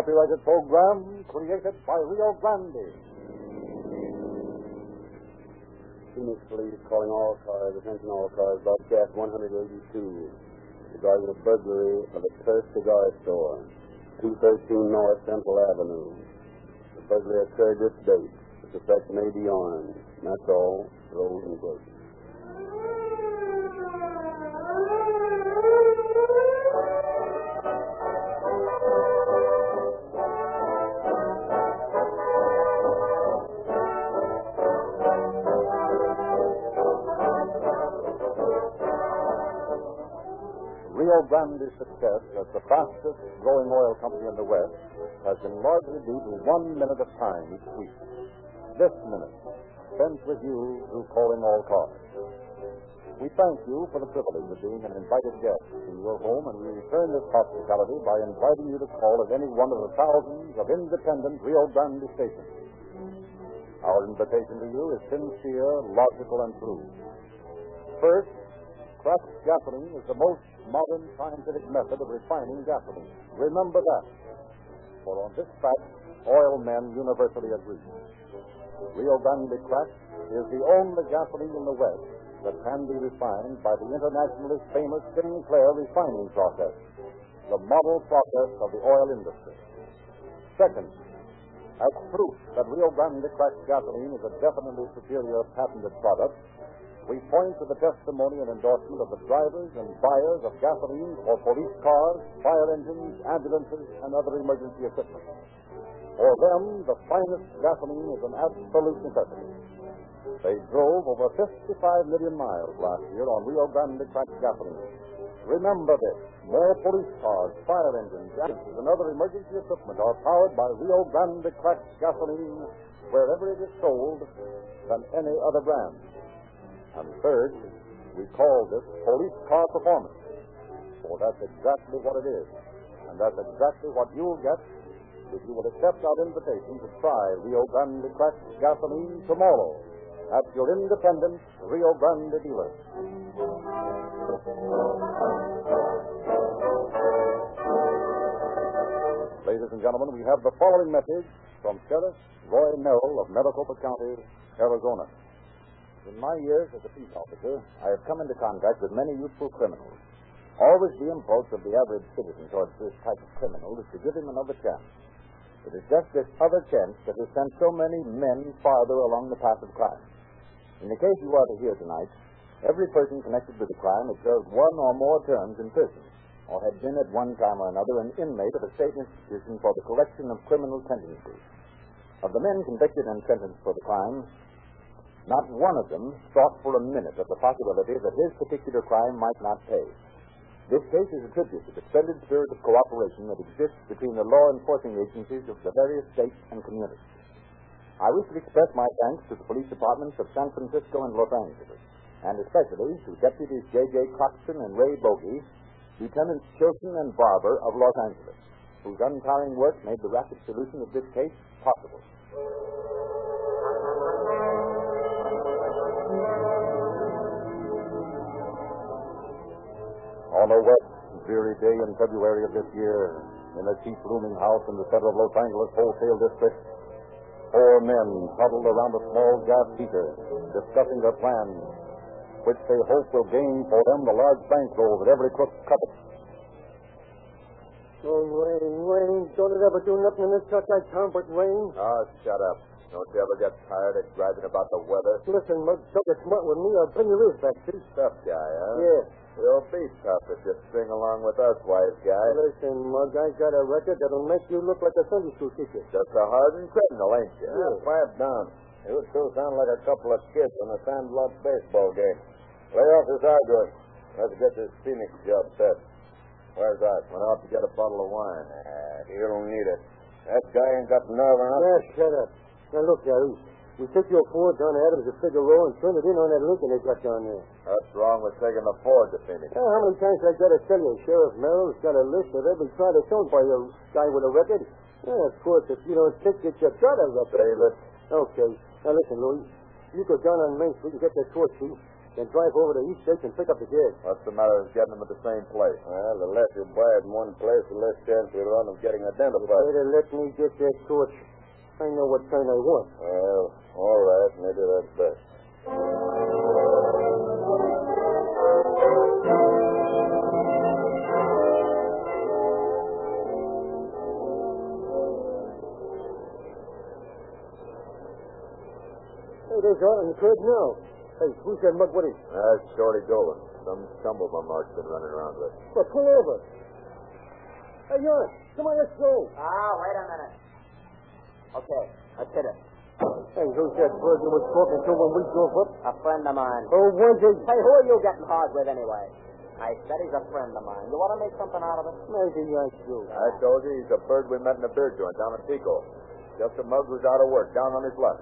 Copyrighted program created by Rio Grande. Phoenix Police calling all cars, attention all cars, broadcast 182 regarding the burglary of a Turf Cigar Store, 213 North Central Avenue. The burglary occurred this date. The suspect may be armed. That's all. Roll and close. Rio success as the fastest growing oil company in the West has been largely due to one minute of time each week. This minute, spent with you through calling all cars. We thank you for the privilege of being an invited guest in your home, and we return this hospitality by inviting you to call at any one of the thousands of independent Rio Grande stations. Our invitation to you is sincere, logical, and true. First, cracked gasoline is the most modern scientific method of refining gasoline. Remember that. For on this fact, oil men universally agree. Rio Grande Cracked is the only gasoline in the West that can be refined by the internationally famous Sinclair refining process, the model process of the oil industry. Second, as proof that Rio Grande Cracked gasoline is a definitely superior patented product, we point to the testimony and endorsement of the drivers and buyers of gasoline for police cars, fire engines, ambulances, and other emergency equipment. For them, the finest gasoline is an absolute necessity. They drove over 55 million miles last year on Rio Grande cracked gasoline. Remember this. More police cars, fire engines, ambulances, and other emergency equipment are powered by Rio Grande cracked gasoline wherever it is sold than any other brand. And third, we call this police car performance. For that's exactly what it is. And that's exactly what you'll get if you will accept our invitation to try Rio Grande cracked gasoline tomorrow at your independent Rio Grande dealer. Ladies and gentlemen, we have the following message from Sheriff Roy Merrill of Maricopa County, Arizona. In my years as a peace officer, I have come into contact with many youthful criminals. Always the impulse of the average citizen towards this type of criminal is to give him another chance. It is just this other chance that has sent so many men farther along the path of crime. In the case you are to hear tonight, every person connected with the crime had served one or more terms in prison, or had been at one time or another an inmate of a state institution for the correction of criminal tendencies. Of the men convicted and sentenced for the crime, not one of them thought for a minute of the possibility that his particular crime might not pay. This case is a tribute to the splendid spirit of cooperation that exists between the law enforcing agencies of the various states and communities. I wish to express my thanks to the police departments of San Francisco and Los Angeles, and especially to Deputies J.J. Croxton and Ray Bogey, Lieutenants Chilson and Barber of Los Angeles, whose untiring work made the rapid solution of this case possible. On a wet, dreary day in February of this year, in a cheap rooming house in the center of Los Angeles wholesale district, four men huddled around a small gas heater, discussing their plans, which they hope will gain for them the large bankroll that every crook covets. Oh, Wayne, Wayne, don't it ever do nothing in this truck like Tom, but Wayne? Oh, shut up. Don't you ever get tired of griping about the weather? Listen, Mug, don't get smart with me. I'll bring your ears back, see? Tough guy, huh? Yeah. You'll be tough if you string along with us, wise guy. Listen, Mug, I got a record that'll make you look like a Sunday school teacher. Just a hardened criminal, ain't you? Yeah. quiet down. You two sound like a couple of kids in a sandlot baseball game. Lay off this arguing. Let's get this Phoenix job set. Where's Art? Went out to get a bottle of wine. Ah, you don't need it. That guy ain't got nerve enough. Yeah, shut up. Now, look, Gary. We took your Ford down to Adams to Figueroa and turned it in on that Lincoln they got down there. What's wrong with taking the Ford to Phoenix? Now, how many times I got to tell you, Sheriff Merrill's got a list of every car that's owned by a guy with a record? Yeah, of course, if you don't think that you got a record. Okay. Now, listen, Louis. You go down on Main Street and get that torch then drive over to East State and pick up the kid. What's the matter with getting them at the same place? Well, the less you buy it in one place, the less chance you run of getting identified. Better let me get that torch. I know what kind I want. Well, all right. Maybe that's best. Hey, there's Art and Kurt now. Hey, who's that mug with him? That's Shorty Dolan. Some stumblebum Mark's been running around with. Well, pull over. Hey, Art, come on, let's go. Ah, wait a minute. Okay, let's hit it. Hey, who's that bird you was talking to when we drove up? A friend of mine. Oh, was he? Hey, who are you getting hard with anyway? I said he's a friend of mine. You want to make something out of it? Maybe I do. I told you he's a bird we met in a beer joint down in Pico. Just a mug who's out of work, down on his luck.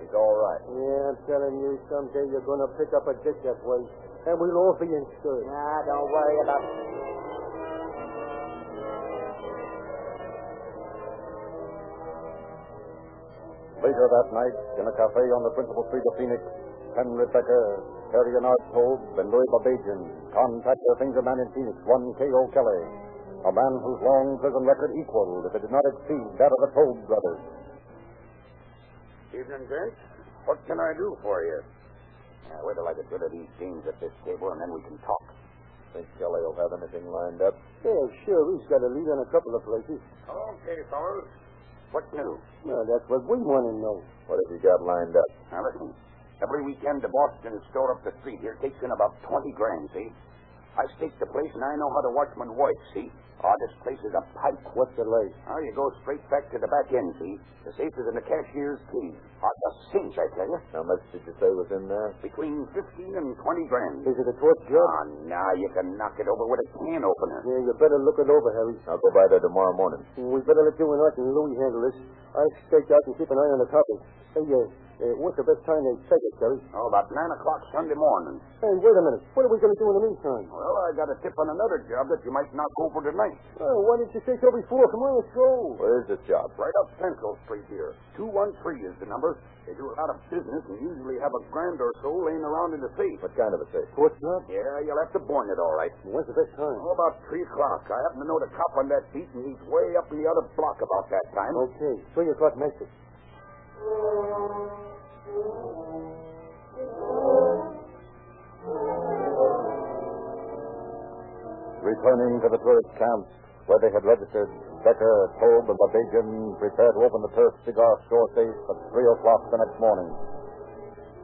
He's all right. Yeah, I'm telling you, someday you're going to pick up a dick that way. And we'll all be insured. Nah, don't worry about it. Later that night, in a cafe on the principal street of Phoenix, Henry Becker, Harry Art Tobe, and Louis Babajian contact their finger man in Phoenix, one K.O. Kelly, a man whose long prison record equaled, if it did not exceed, that of the Tobe brothers. Evening, gents. What can I do for you? Uh, wait till I get rid of these games at this table, and then we can talk. Think Kelly will have anything lined up? Yeah, sure. He's got a lead on a couple of places. Okay, fellas. What's new? Well, that's what we want to know. What have you got lined up? Now, listen. Every weekend, the Boston store up the street here takes in about 20 grand, see? I stake the place, and I know how the watchman works, see? Oh, this place is a pipe. What's the lay? Now, you go straight back to the back end, see? The safe is in the cashier's key. Oh, the cinch, I tell you. How much did you say was in there? Between 15 and 20 grand. Is it a torch job? Oh, now you can knock it over with a can opener. Yeah, you better look it over, Harry. I'll go by there tomorrow morning. We better let you and Art and Louis handle this. I stake out and keep an eye on the copy. Hey, uh, uh, what's the best time to take it, Kelly? Oh, about 9 o'clock Sunday morning. Hey, wait a minute. What are we going to do in the meantime? Well, I got a tip on another job that you might not go for tonight. Oh, why didn't you say so before? Come on, let's go. Where is this job? Right up Central Street here. 213 is the number. They do a lot of business and usually have a grand or so laying around in the safe. What kind of a safe? Torch job? Yeah, you'll have to burn it all right. When's the best time? Oh, about 3 o'clock. I happen to know the cop on that beat, and he's way up in the other block about that time. Okay, 3 o'clock makes it. Returning to the tourist camp where they had registered, Becker, Tobe, and Babajian prepared to open the turf cigar store safe at 3 o'clock the next morning.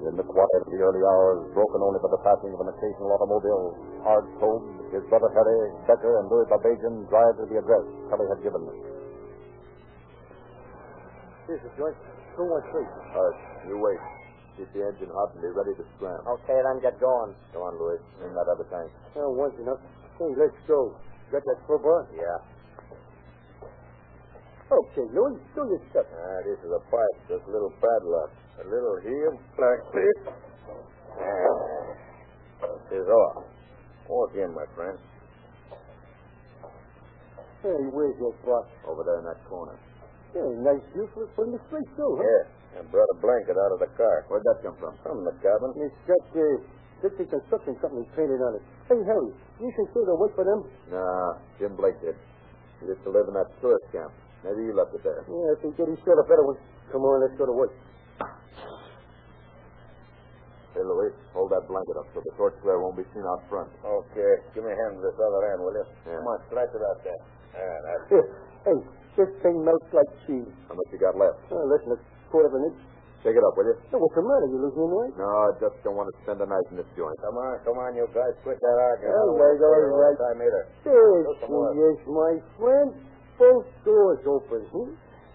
In the quiet of the early hours, broken only by the passing of an occasional automobile, Art Tobe, his brother Harry, Becker, and Louis Babajian drive to the address Kelly had given them. Here's the joint. 213. Art, you wait. Keep the engine hot and be ready to scram. Okay, then get going. Come on, Louis. In that other tank. Oh, one's enough. Hey, let's go. Got that crowbar? Yeah. Okay, Louis, do your stuff. Ah, this is a pipe. Just a little padlock. A little here, like this. It's off. Walk in, my friend. Hey, where's your box? Over there in that corner. Hey, nice view for, from the street, too, huh? Yeah. I brought a blanket out of the car. Where'd that come from? From the cabin. It's got uh, Dixie Construction Company painted on it. Hey, Harry, you should sure to wait for them. Nah, Jim Blake did. He used to live in that tourist camp. Maybe he left it there. Yeah, if he did, he sure a better one. Come on, let's go to work. Hey, Louis, hold that blanket up so the torch flare won't be seen out front. Okay. Give me a hand with this other end, will you? Yeah. Come on, slice it out there. Yeah, that's Here. Hey, This thing melts like cheese. How much you got left? Oh, listen, it's quarter of an inch. Shake it up, will you? Oh, what's the matter? You losing your mind? No, I just don't want to spend the night in this joint. Come on, come on, you guys. Quit that argument. All right, all right. Time either. There Look, she come on. is, my friend. Both doors open. Hmm?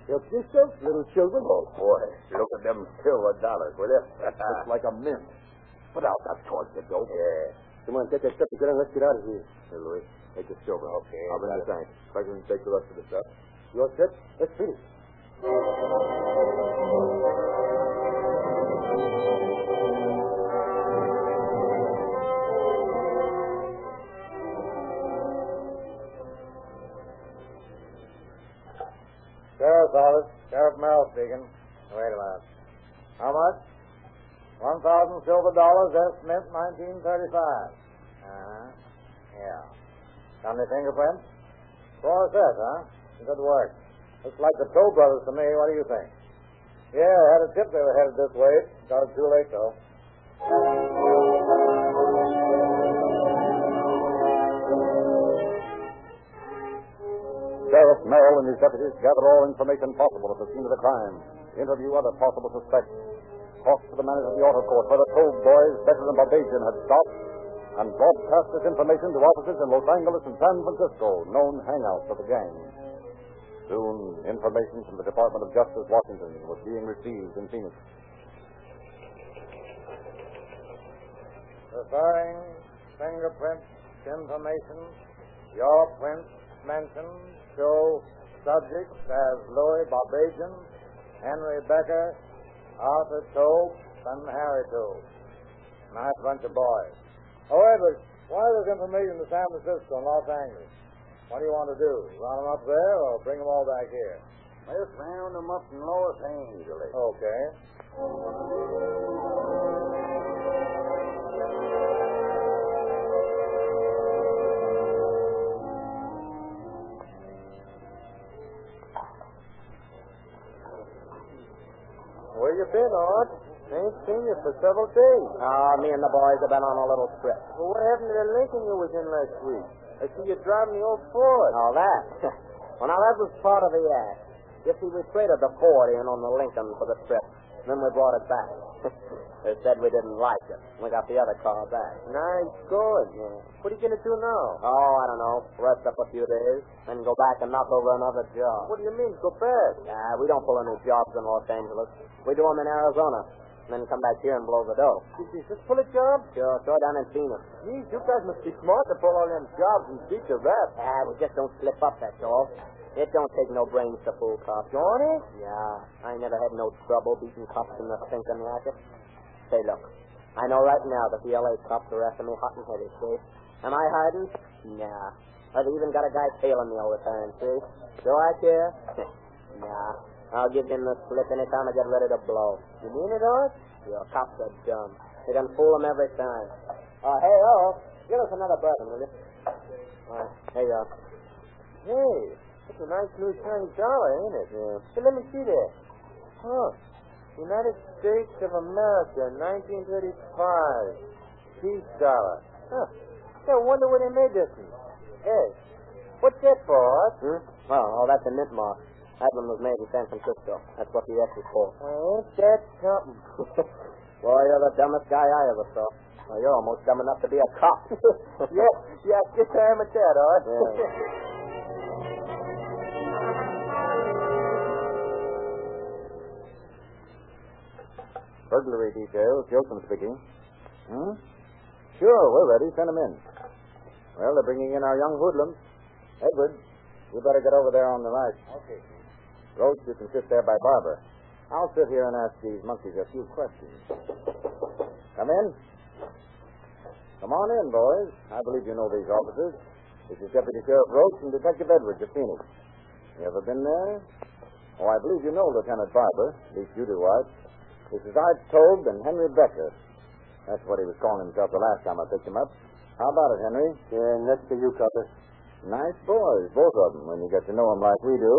Help yourself, little children. Oh, boy. Look at them silver dollars, will you? Looks like a mint. Put out that torch, you dope. Yeah. Come on, get that stuff together and let's get out of here. Hey, Louis, take the silver. Okay, I'll bring the got tank. Franklin, take the rest of the stuff. You all set? Let's finish. Sheriff's office. Sheriff Merrill speaking. Wait a minute. How much? One thousand silver dollars, S. Mint, 1935. Uh-huh. Yeah. Got any fingerprints? Four sets, huh? Good work. Looks like the Toll Brothers to me. What do you think? Yeah, I had a tip they were headed this way. Got it too late, though. Sheriff Merrill and his deputies gather all information possible at the scene of the crime, interview other possible suspects, talk to the manager of the auto court where the toll boys, Becker and Babajian, had stopped, and broadcast this information to officers in Los Angeles and San Francisco, known hangouts of the gang. Soon, information from the Department of Justice, Washington, was being received in Phoenix. Referring fingerprints, information, your prints mentioned show subjects as Louis Babajian, Henry Becker, Arthur Tobe, and Harry Tobe. Nice bunch of boys. However, why this information to San Francisco and Los Angeles? What do you want to do? Round them up there or bring them all back here? Let's round them up in Los Angeles. Okay. Where you been, Art? Ain't seen you for several days. Oh, me and the boys have been on a little trip. Well, what happened to the Lincoln you was in last week? I see you driving the old Ford. All that? well, now that was part of the act. You see, we traded the Ford in on the Lincoln for the trip. Then we brought it back. they said we didn't like it. We got the other car back. Nice going. Yeah. What are you going to do now? Oh, I don't know. Rest up a few days, then go back and knock over another job. What do you mean, go back? Nah, we don't pull any jobs in Los Angeles. We do them in Arizona. Then come back here and blow the dough. Did you just pull a job? Sure, sure down in Phoenix. Geez, you guys must be smart to pull all them jobs and beat the rap. Ah, we just don't slip up, that's all. It don't take no brains to fool cops. Don't? Yeah, I never had no trouble beating cops in the thinking racket. Say, look, I know right now that the L.A. cops are after me hot and heavy, see? Am I hiding? Nah. I've even got a guy tailing me all the time, see? Do I care? nah. I'll give them the slip anytime I get ready to blow. You mean it, Art? Your cops are dumb. You can fool them every time. Oh, hey, oh, give us another bourbon, will you? All right, here you are. Hey, that's a nice new shiny dollar, ain't it? Yeah. Hey, let me see that. Huh. United States of America, 1935. Peace dollar. Huh. I wonder where they made this one. Hey, what's that for, Art? Hmm? Oh, oh, that's a mint mark. One was made in San Francisco. That's what the X is for. Oh, ain't that something? Boy, you're the dumbest guy I ever saw. Well, you're almost dumb enough to be a cop. yes, yes, guess I am at that, all right? Yeah. Burglary details, Gilson speaking. Hmm? Sure, we're ready. Send them in. Well, they're bringing in our young hoodlums. Edward, you better get over there on the right. Okay. Roach, you can sit there by Barber. I'll sit here and ask these monkeys a few questions. Come in. Come on in, boys. I believe you know these officers. This is Deputy Sheriff Roach and Detective Edwards of Phoenix. You ever been there? Oh, I believe you know Lieutenant Barber. At least you do, Art. This is Art Tobe and Henry Becker. That's what he was calling himself the last time I picked him up. How about it, Henry? Yeah, next to you, Copper. Nice boys, both of them, when you get to know them like we do.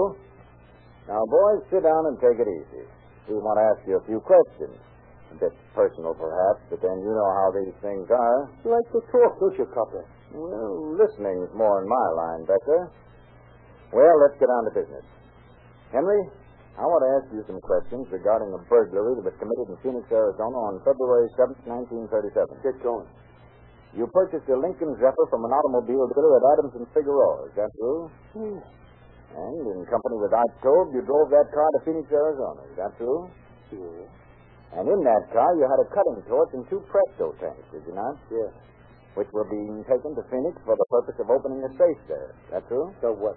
Now, boys, sit down and take it easy. We want to ask you a few questions. A bit personal, perhaps, but then you know how these things are. You like to talk, don't you, Copper? Well, listening's more in my line, Becker. Well, let's get on to business. Henry, I want to ask you some questions regarding a burglary that was committed in Phoenix, Arizona on February 7th, 1937. Get going. You purchased a Lincoln Zephyr from an automobile dealer at Adams and Figueroa. Is that true? Hmm. And in company with Ike Tobe, you drove that car to Phoenix, Arizona. Is that true? Yeah. And in that car, you had a cutting torch and two Presto tanks, did you not? Yes. Which were being taken to Phoenix for the purpose of opening a safe there. Is that true? So what?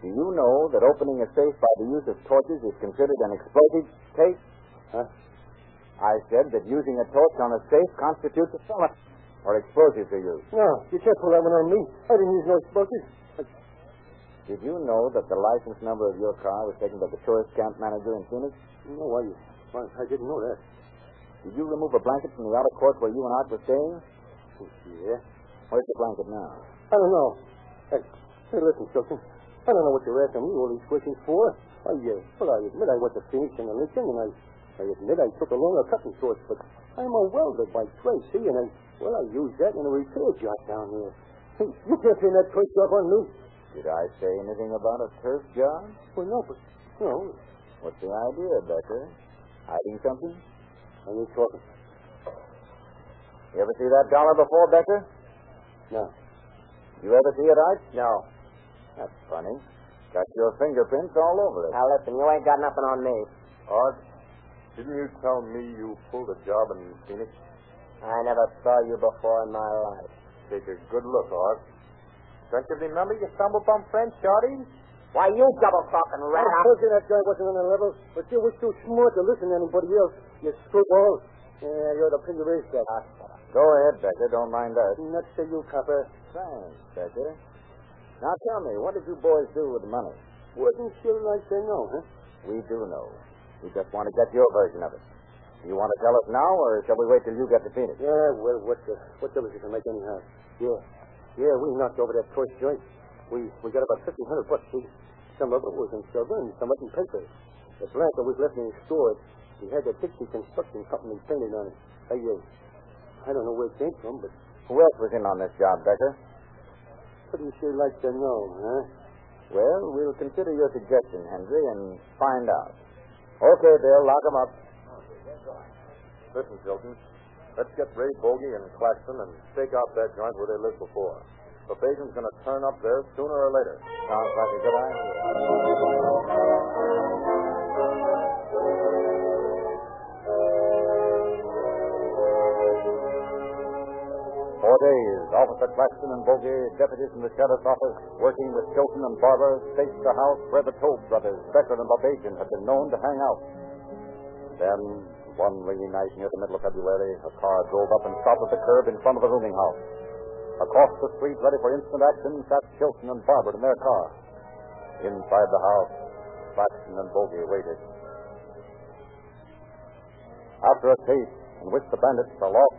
Do you know that opening a safe by the use of torches is considered an explosive case? Huh? I said that using a torch on a safe constitutes a felony or explosive to use. No, you can't pull that one on me. I didn't use no explosives. Did you know that the license number of your car was taken by the tourist camp manager in Phoenix? No? Why, I didn't know that. Did you remove a blanket from the outer court where you and Art were staying? Yeah. Where's the blanket now? I don't know. Hey, hey listen, Chilton. I don't know what you're asking me all these questions for. I, uh, well, I admit I went to Phoenix and Lincoln, and I, I admit I took along a cutting torch, but I'm a welder by trade, see, and I, well, I used that in a repair job down here. Hey, you can't pin that torch job on me. Did I say anything about a turf job? Well, no, but, no. What's the idea, Becker? Hiding something? Are you talking. You ever see that dollar before, Becker? No. You ever see it, Ike? No. That's funny. Got your fingerprints all over it. Now, listen, you ain't got nothing on me. Art, didn't you tell me you pulled a job in Phoenix? I never saw you before in my life. Take a good look, Art. Don't you remember you stumbled on French, Shorty? Why, you double-talking I rat. told you that guy wasn't on the level, but you were too smart to listen to anybody else. You screwball. Yeah, you're the pig race guy. Go ahead, Becker. Don't mind us. Nuts to you, copper. Thanks, Becker. Now tell me, what did you boys do with the money? Wouldn't you like to know, huh? We do know. We just want to get your version of it. Do You want to tell us now, or shall we wait till you get to Phoenix? Yeah, well, what the, what difference does it make anyhow? Yeah. Yeah, we knocked over that torch joint. We we got about fifteen hundred bucks, see? Some of it was in silver and some of it in paper. The blanket was left in his store. He had that Dixie Construction Company painted on it. I, uh, I don't know where it came from, but Who else was in on this job, Becker? wouldn't you like to know, huh? Well, we'll consider your suggestion, Henry, and find out. Okay, Bill, lock him up. Listen, Chilton. Let's get Ray Bogey and Claxton and stake out that joint where they lived before. The Bajan's going to turn up there sooner or later. Sounds like a good idea. For days, Officer Claxton and Bogey, deputies from the sheriff's office, working with Chilton and Barber, staked the house where the Tobe brothers, Becker and Babajian, had been known to hang out. Then, one rainy night near the middle of February, a car drove up and stopped at the curb in front of the rooming house. Across the street, ready for instant action, sat Chilton and Barber in their car. Inside the house, Claxton and Bogey waited. After a chase in which the bandits fell off,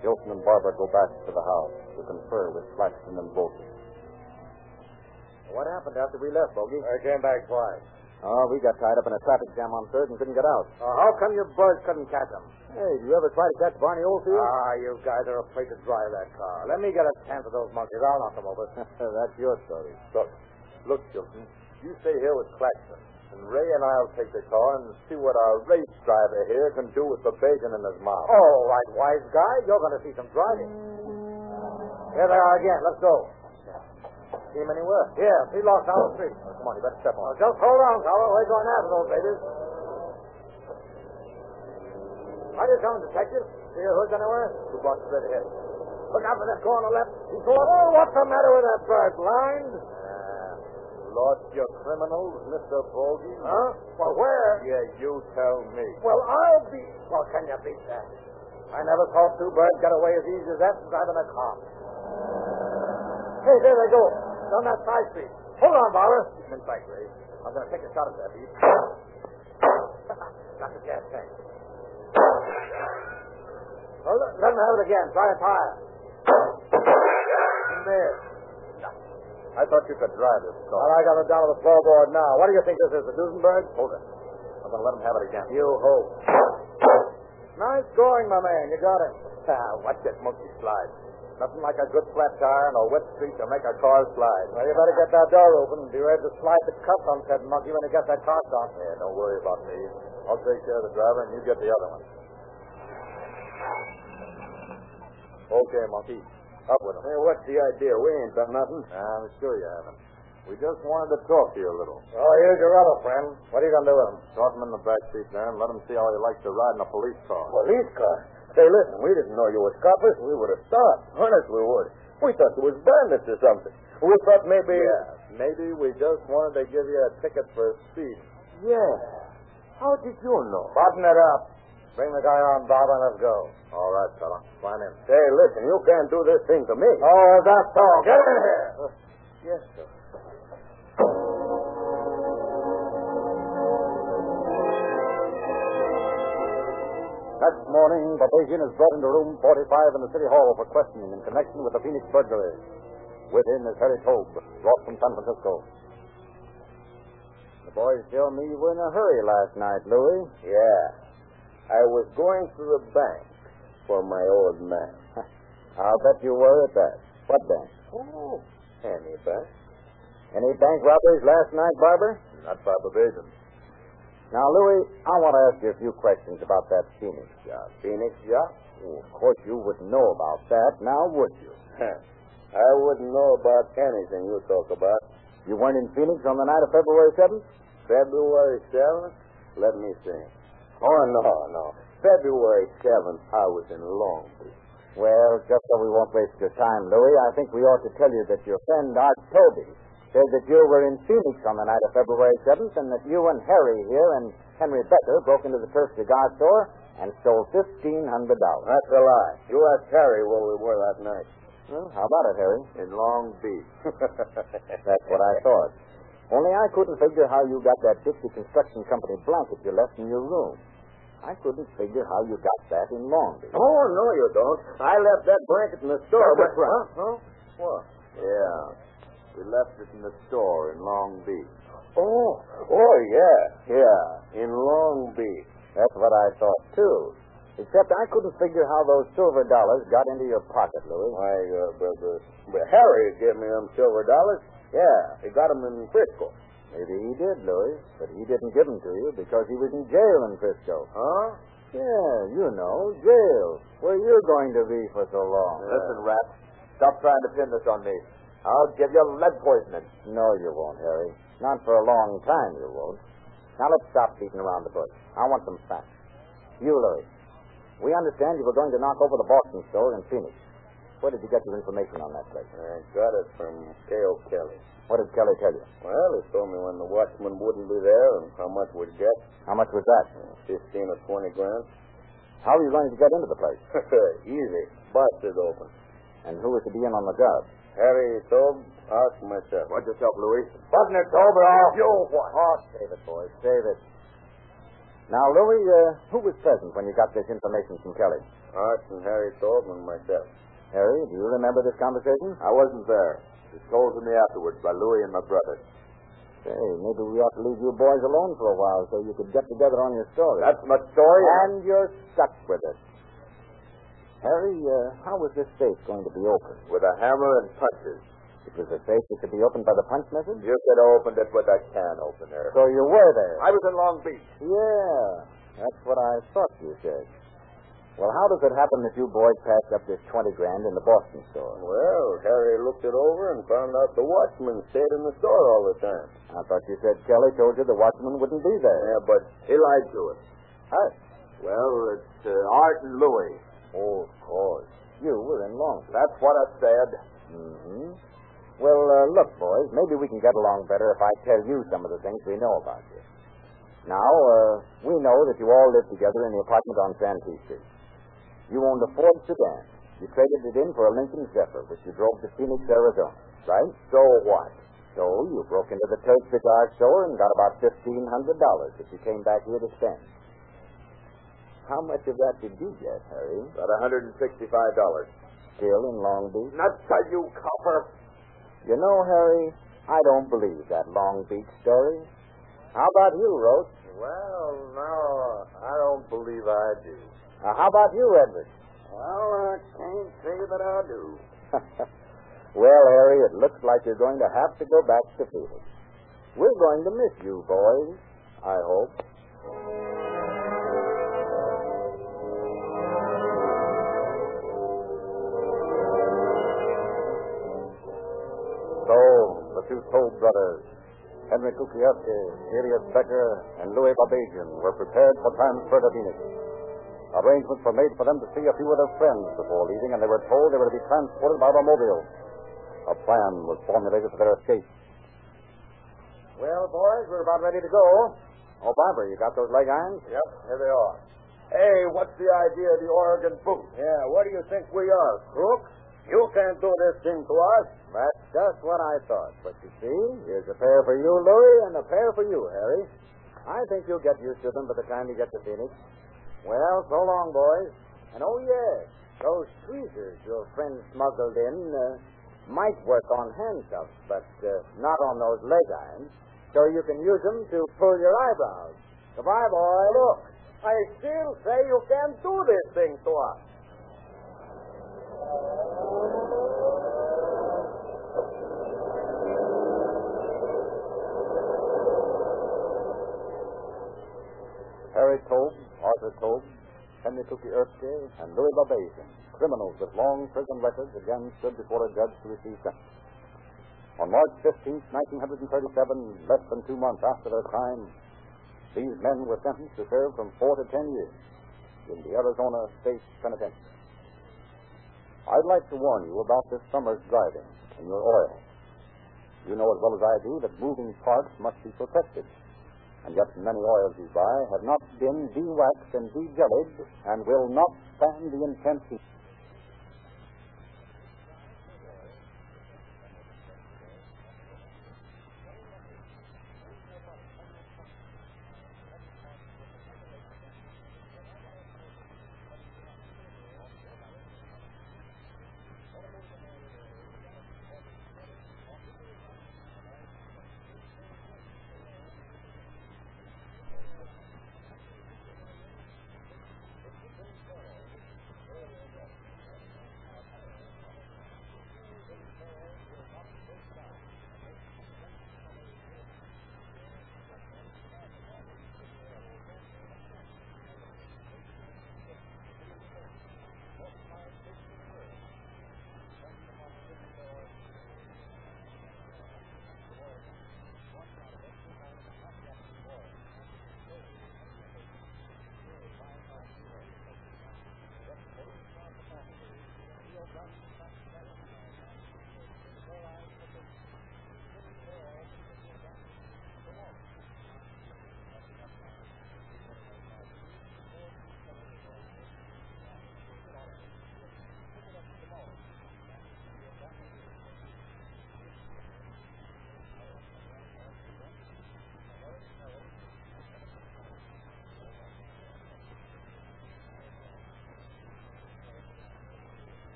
Chilton and Barber go back to the house to confer with Claxton and Bogey. What happened after we left, Bogey? I came back twice. Oh, we got tied up in a traffic jam on Third and couldn't get out. Uh, how come your birds couldn't catch them? Hey, did you ever try to catch Barney Oldfield? Ah, you guys are afraid to drive that car. Let me get a chance of those monkeys. I'll knock them over. That's your story. Look, look, Chilton. You stay here with Claxton, and Ray and I'll take the car and see what our race driver here can do with the bacon in his mouth. All right, wise guy. You're going to see some driving. Here they are again. Let's go. See him anywhere? Yeah, he lost down the street. Oh, come on, you better step on. Oh, now, just hold on, fella. We're going after those babies. How you coming, detective? See your hoods anywhere? Who brought straight ahead? Look out for that the left. He's going. Oh, what's the matter with that bird? Blind? Lost your criminals, Mr. Bogey? Huh? Well, where? Yeah, you tell me. Well, I'll be. Well, can you beat that? I never saw two birds get away as easy as that driving a car. Hey, there they go. Down that side street. Hold on, Barber. Keep him in Ray. I'm going to take a shot at that beast. Got the gas tank. Well, let let him have it again. Try a tire. In there. I thought you could drive this car. Well, I got it down to the floorboard now. What do you think this is, the Duesenberg? Hold it. I'm going to let him have it again. You hope. Nice going, my man. You got him. Ah, watch that monkey slide. Nothing like a good flat tire and a wet street to make a car slide. Well, you better get that door open and be ready to slide the cuffs on said monkey when he gets that car stopped. Yeah, don't worry about me. I'll take care of the driver and you get the other one. Okay, monkey. Up with him. Hey, what's the idea? We ain't done nothing. I'm sure you haven't. We just wanted to talk to you a little. Oh, here's your other friend. What are you going to do with him? Start him in the back seat there and let him see how he likes to ride in a police car. Police car? Say, listen, we didn't know you was coppers. We would have stopped. Honest, we would. We thought you was bandits or something. We thought maybe... Yeah, maybe we just wanted to give you a ticket for speed. Yeah. How did you know? Button it up. Bring the guy on, Bob, and let's go. All right, fella. Climb in. Say, listen, you can't do this thing to me. Oh, that's all. Get in here. Yes, sir. Next morning, Babajian is brought into room 45 in the City Hall for questioning in connection with the Phoenix burglary. With him is Harry Tobe, brought from San Francisco. The boys tell me you were in a hurry last night, Louis. Yeah. I was going to the bank for my old man. I'll bet you were at that. What bank? Oh, any bank. Any bank robberies last night, Barber? Not by Babajian. Now, Louis, I want to ask you a few questions about that Phoenix job. Phoenix job? Oh, of course, you wouldn't know about that, now would you? I wouldn't know about anything you talk about. You weren't in Phoenix on the night of February 7th? February 7th? Let me think. Oh, no, no. February 7th, I was in Long Beach. Well, just so we won't waste your time, Louis, I think we ought to tell you that your friend Art Toby said that you were in Phoenix on the night of February 7th and that you and Harry here and Henry Becker broke into the Turf Cigar store and stole $1,500. That's a lie. You asked Harry where we were that night. Well, how about it, Harry? In Long Beach. That's what I thought. Only I couldn't figure how you got that Dixie Construction Company blanket you left in your room. I couldn't figure how you got that in Long Beach. Oh, no, you don't. I left that blanket in the store. That's but... right. Huh? Huh? What? Yeah. We left it in the store in Long Beach. Oh, oh, yeah, yeah, in Long Beach. That's what I thought, too. Except I couldn't figure how those silver dollars got into your pocket, Louis. Why, uh, but, uh, but Harry gave me them silver dollars. Yeah, he got them in Frisco. Maybe he did, Louis, but he didn't give them to you because he was in jail in Frisco. Huh? Yeah, you know, jail, where you're going to be for so long. Listen, Rat, stop trying to pin this on me. I'll give you lead poisoning. No, you won't, Harry. Not for a long time, you won't. Now let's stop beating around the bush. I want some facts. You, Louis, we understand you were going to knock over the Boston store in Phoenix. Where did you get your information on that place? I got it from K.O. Kelly. What did Kelly tell you? Well, he told me when the watchman wouldn't be there and how much we'd get. How much was that? Uh, fifteen or twenty grand. How are you going to get into the place? Easy. Busted open. And who was to be in on the job? Harry Tobe, ask myself. Watch yourself, Louis. Button it, Tobe, or I'll... You what? Oh, save it, boys. Save it. Now, Louis, uh, who was present when you got this information from Kelly? Art and Harry Tobe and myself. Harry, do you remember this conversation? I wasn't there. It was told to me afterwards by Louis and my brother. Say, maybe we ought to leave you boys alone for a while so you could get together on your story. That's my story. And you're stuck with it. Harry, uh, how was this safe going to be opened? With a hammer and punches. It was a safe that could be opened by the punch method? You could have opened it with a can opener. So you were there? I was in Long Beach. Yeah, that's what I thought you said. Well, how does it happen that you boys passed up this 20 grand in the Boston store? Well, Harry looked it over and found out the watchman stayed in the store all the time. I thought you said Kelly told you the watchman wouldn't be there. Yeah, but he lied to us. Huh? Well, it's uh, Art and Louis. Oh, of course. You were in Long That's what I said. Mm-hmm. Well, uh, look, boys, maybe we can get along better if I tell you some of the things we know about you. Now, uh, we know that you all live together in the apartment on Santee Street. You owned a Ford sedan. You traded it in for a Lincoln Zephyr, which you drove to Phoenix, Arizona, right? So what? So you broke into the Turk Cigar store and got about $1,500 that you came back here to spend. How much of that did you get, Harry? About $165. Still in Long Beach? Not to you, copper. You know, Harry, I don't believe that Long Beach story. How about you, Roach? Well, no, I don't believe I do. Now, how about you, Edward? Well, I can't can't say that I do. well, Harry, it looks like you're going to have to go back to Phoenix. We're going to miss you, boys. I hope. The two brothers, Henry Kukievsky, Elias Becker, and Louis Babajian, were prepared for transfer to Phoenix. Arrangements were made for them to see a few of their friends before leaving, and they were told they were to be transported by automobile. A plan was formulated for their escape. Well, boys, we're about ready to go. Oh, Barber, you got those leg irons? Yep, here they are. Hey, what's the idea of the Oregon boot? Yeah, what do you think we are, crooks? You can't do this thing to us. That's just what I thought. But you see, here's a pair for you, Louie, and a pair for you, Harry. I think you'll get used to them by the time you get to Phoenix. Well, so long, boys. And oh, yes, those tweezers your friend smuggled in uh, might work on handcuffs, but uh, not on those leg irons. So you can use them to pull your eyebrows. Goodbye, boys. Look, I still say you can't do this thing to us. Harry Tobe, Arthur Tobe, Henry Cookie Erskine, and Louis Babajian, criminals with long prison records, again stood before a judge to receive sentence. On March 15, 1937, less than two months after their crime, these men were sentenced to serve from four to ten years in the Arizona State Penitentiary. I'd like to warn you about this summer's driving in your oil. You know as well as I do that moving parts must be protected. And yet many oils you buy have not been de-waxed and de-jellied and will not stand the intense heat.